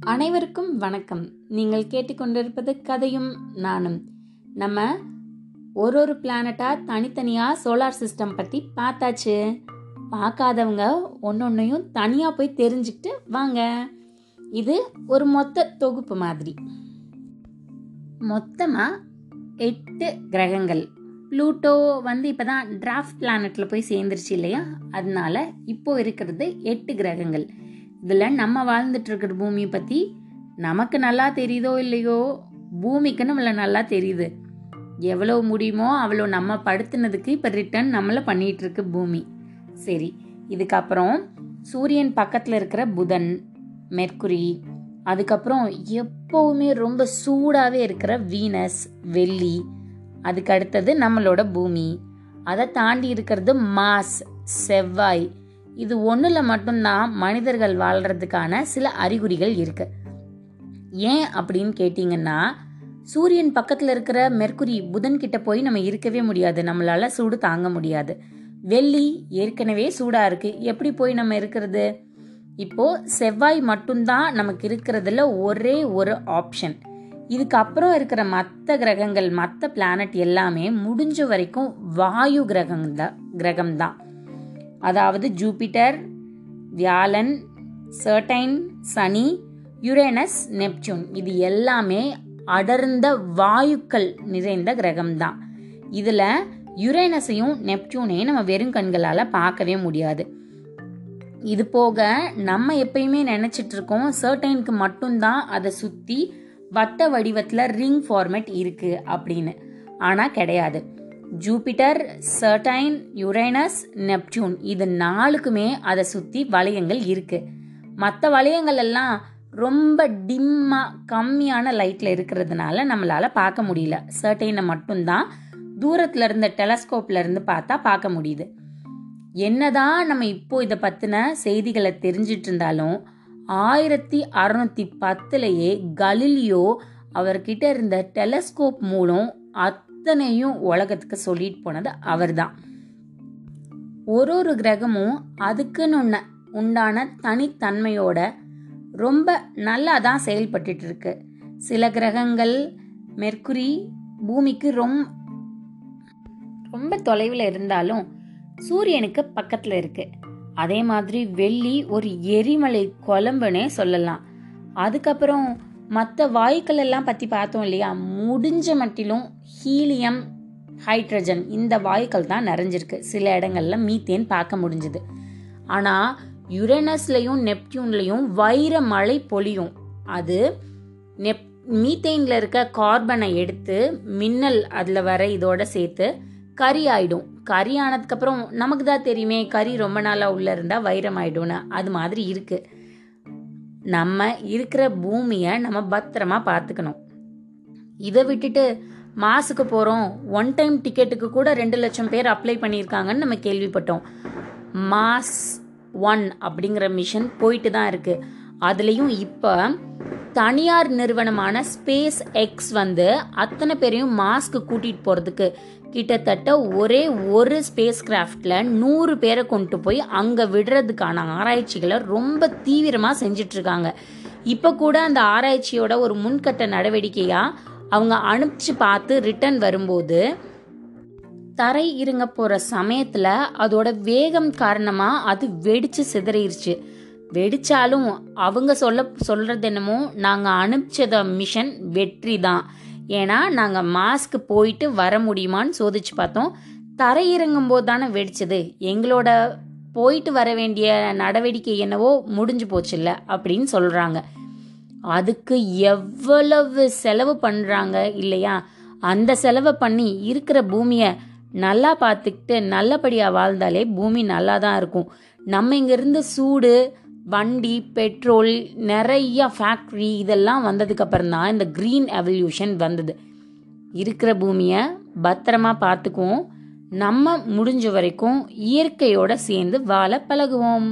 அனைவருக்கும் வணக்கம். நீங்கள் கேட்டுக்கொண்டிருப்பது கதையும் நானும். நம்ம ஒரு ஒரு பிளானட்டாக தனித்தனியாக சோலார் சிஸ்டம் பற்றி பார்த்தாச்சு. பார்க்காதவங்க ஒன்றொன்னையும் தனியாக போய் தெரிஞ்சுக்கிட்டு வாங்க. இது ஒரு மொத்த தொகுப்பு மாதிரி. மொத்தமாக எட்டு கிரகங்கள். ப்ளூட்டோ வந்து இப்போ தான் டிராஃப்ட் பிளானட்டில் போய் சேர்ந்துருச்சு இல்லையா? அதனால இப்போ இருக்கிறது எட்டு கிரகங்கள். இதில் நம்ம வாழ்ந்துட்டுருக்கிற பூமியை பற்றி நமக்கு நல்லா தெரியுதோ இல்லையோ? பூமிக்கு நம்மள நல்லா தெரியுது. எவ்வளோ முடியுமோ அவ்வளோ நம்ம படுத்துனதுக்கு இப்போ ரிட்டர்ன் நம்மளை பண்ணிகிட்ருக்கு இருக்கு பூமி. சரி இதுக்கப்புறம் சூரியன் பக்கத்தில் இருக்கிற புதன் மெர்க்குரி அதுக்கப்புறம் எப்போவுமே ரொம்ப சூடாகவே இருக்கிற வீனஸ் வெள்ளி அதுக்கு அடுத்தது நம்மளோட பூமி. அதை தாண்டி இருக்கிறது மாஸ் செவ்வாய். இது ஒன்றில் மட்டும்தான் மனிதர்கள் வாழ்கிறதுக்கான சில அறிகுறிகள் இருக்கு. ஏன் அப்படின்னு கேட்டிங்கன்னா சூரியன் பக்கத்தில் இருக்கிற மெர்க்குரி புதன் கிட்ட போய் நம்ம இருக்கவே முடியாது. நம்மளால சூடு தாங்க முடியாது. வெள்ளி ஏற்கனவே சூடாக இருக்கு. எப்படி போய் நம்ம இருக்கிறது? இப்போ செவ்வாய் மட்டும்தான் நமக்கு இருக்கிறதுல ஒரே ஒரு ஆப்ஷன் இதுக்கப்புறம் இருக்கிற மற்ற கிரகங்கள் மற்ற பிளானட் எல்லாமே முடிஞ்ச வரைக்கும் வாயு கிரகம் தான் கிரகம் தான். அதாவது ஜூபிட்டர் வியாழன் சர்டைன் சனி யுரேனஸ் நெப்டியூன் இது எல்லாமே அடர்ந்த வாயுக்கள் நிறைந்த கிரகம்தான் இதில் யுரேனஸையும் நெப்டியூனையும் நம்ம வெறும் கண்களால் பார்க்கவே முடியாது. இது போக நம்ம எப்பயுமே நினச்சிட்டு இருக்கோம் சர்டைனுக்கு மட்டும்தான் அதை சுற்றி வட்ட வடிவத்தில் ரிங் ஃபார்மேட் இருக்குது அப்படின்னு. ஆனால் கிடையாது. ஜூபிட்டர் சர்டைன் யுரேனஸ் நெப்டியூன் இது நாலுக்குமே அதை சுற்றி வளையங்கள் இருக்குது மற்ற வளையங்கள் எல்லாம் ரொம்ப டிம்மாக கம்மியான லைட்டில் இருக்கிறதுனால நம்மளால் பார்க்க முடியல. சர்டைனை மட்டும்தான் தூரத்தில் இருந்த டெலஸ்கோப்பில் இருந்து பார்த்தா பார்க்க முடியுது. என்னதான் நம்ம இப்போ இதை பற்றின செய்திகளை தெரிஞ்சிட்டு இருந்தாலும் ஆயிரத்தி அறுநூத்தி பத்துலேயே கலிலியோ அவர்கிட்ட இருந்த டெலஸ்கோப் மூலம் அத்தனையும் உலகத்துக்கு சொல்லிட்டு போனது அவர்தான். ஒரு ஒரு கிரகமும் அதுக்குன்னு உண்டான தனித்தன்மையோட ரொம்ப நல்லா தான் செயல்பட்டுட்டு இருக்கு சில கிரகங்கள் மெர்க்குரி பூமிக்கு ரொம்ப ரொம்ப தொலைவில் இருந்தாலும் சூரியனுக்கு பக்கத்தில் இருக்குது அதே மாதிரி வெள்ளி ஒரு எரிமலை குழம்புனே சொல்லலாம். அதுக்கப்புறம் மற்ற வாயுக்கள் எல்லாம் பற்றி பார்த்தோம் இல்லையா? முடிஞ்ச மட்டிலும் ஹீலியம் ஹைட்ரஜன் இந்த வாயுக்கள் தான் நிறைஞ்சிருக்கு. சில இடங்கள்ல மீத்தேன் பார்க்க முடிஞ்சுது. ஆனால் யுரேனஸ்லையும் நெப்டியூன்லையும் வைர மழை பொழியும். அது நெப் மீத்தேனில் இருக்க கார்பனை எடுத்து மின்னல் அதில் வர இதோட சேர்த்து கறி ஆயிடும். கறி ஆனதுக்கப்புறம் நமக்கு தான் தெரியுமே கறி ரொம்ப நாளாக உள்ளே இருந்தால் வைரம் ஆகிடும்னு அது மாதிரி இருக்குது நம்ம இருக்கிற பூமியை நம்ம பத்திரமா பார்த்துக்கணும் இதை விட்டுட்டு மாசுக்கு போகிறோம் ஒன் டைம் டிக்கெட்டுக்கு கூட ரெண்டு லட்சம் பேர் அப்ளை பண்ணியிருக்காங்கன்னு நம்ம கேள்விப்பட்டோம். மாஸ் ஒன் அப்படிங்கிற மிஷன் போயிட்டு தான் இருக்குது அதுலேயும் இப்போ தனியார் நிறுவனமான ஸ்பேஸ் எக்ஸ் வந்து அத்தனை பேரையும் மாஸ்க்கு கூட்டிகிட்டு போகிறதுக்கு கிட்டத்தட்ட ஒரே ஒரு ஸ்பேஸ் கிராஃப்டில் நூறு பேரை கொண்டு போய் அங்கே விடுறதுக்கான ஆராய்ச்சிகளை ரொம்ப தீவிரமாக செஞ்சிட்ருக்காங்க. இப்போ கூட அந்த ஆராய்ச்சியோட ஒரு முன்கட்ட நடவடிக்கையாக அவங்க அனுப்பிச்சு பார்த்து ரிட்டர்ன் வரும்போது தரை இருங்க போகிற சமயத்தில் அதோட வேகம் காரணமாக அது வெடித்து சிதறிடுச்சு வெடிச்சாலும் அவங்க சொல்ல சொல்கிறது என்னமோ நாங்கள் அனுப்பிச்சத மிஷன் வெற்றி தான் ஏன்னா நாங்கள் மாஸ்க்கு போயிட்டு வர முடியுமான்னு சோதிச்சு பார்த்தோம். தரையிறங்கும் போது தானே வெடிச்சது. எங்களோட போயிட்டு வர வேண்டிய நடவடிக்கை என்னவோ முடிஞ்சு போச்சுல்ல அப்படின்னு சொல்கிறாங்க அதுக்கு எவ்வளவு செலவு பண்ணுறாங்க இல்லையா? அந்த செலவை பண்ணி இருக்கிற பூமியை நல்லா பார்த்துக்கிட்டு நல்லபடியாக வாழ்ந்தாலே பூமி நல்லா தான் இருக்கும். நம்ம இங்கேருந்து சூடு வண்டி பெட்ரோல் நிறைய ஃபேக்ட்ரி இதெல்லாம் வந்ததுக்கப்புறம் தான் இந்த க்ரீன் எவல்யூஷன் வந்தது. இருக்கிற பூமியை பத்திரமா பார்த்துக்குவோம். நம்ம முடிஞ்ச வரைக்கும் இயற்கையோடு சேர்ந்து வாழ பழகுவோம்.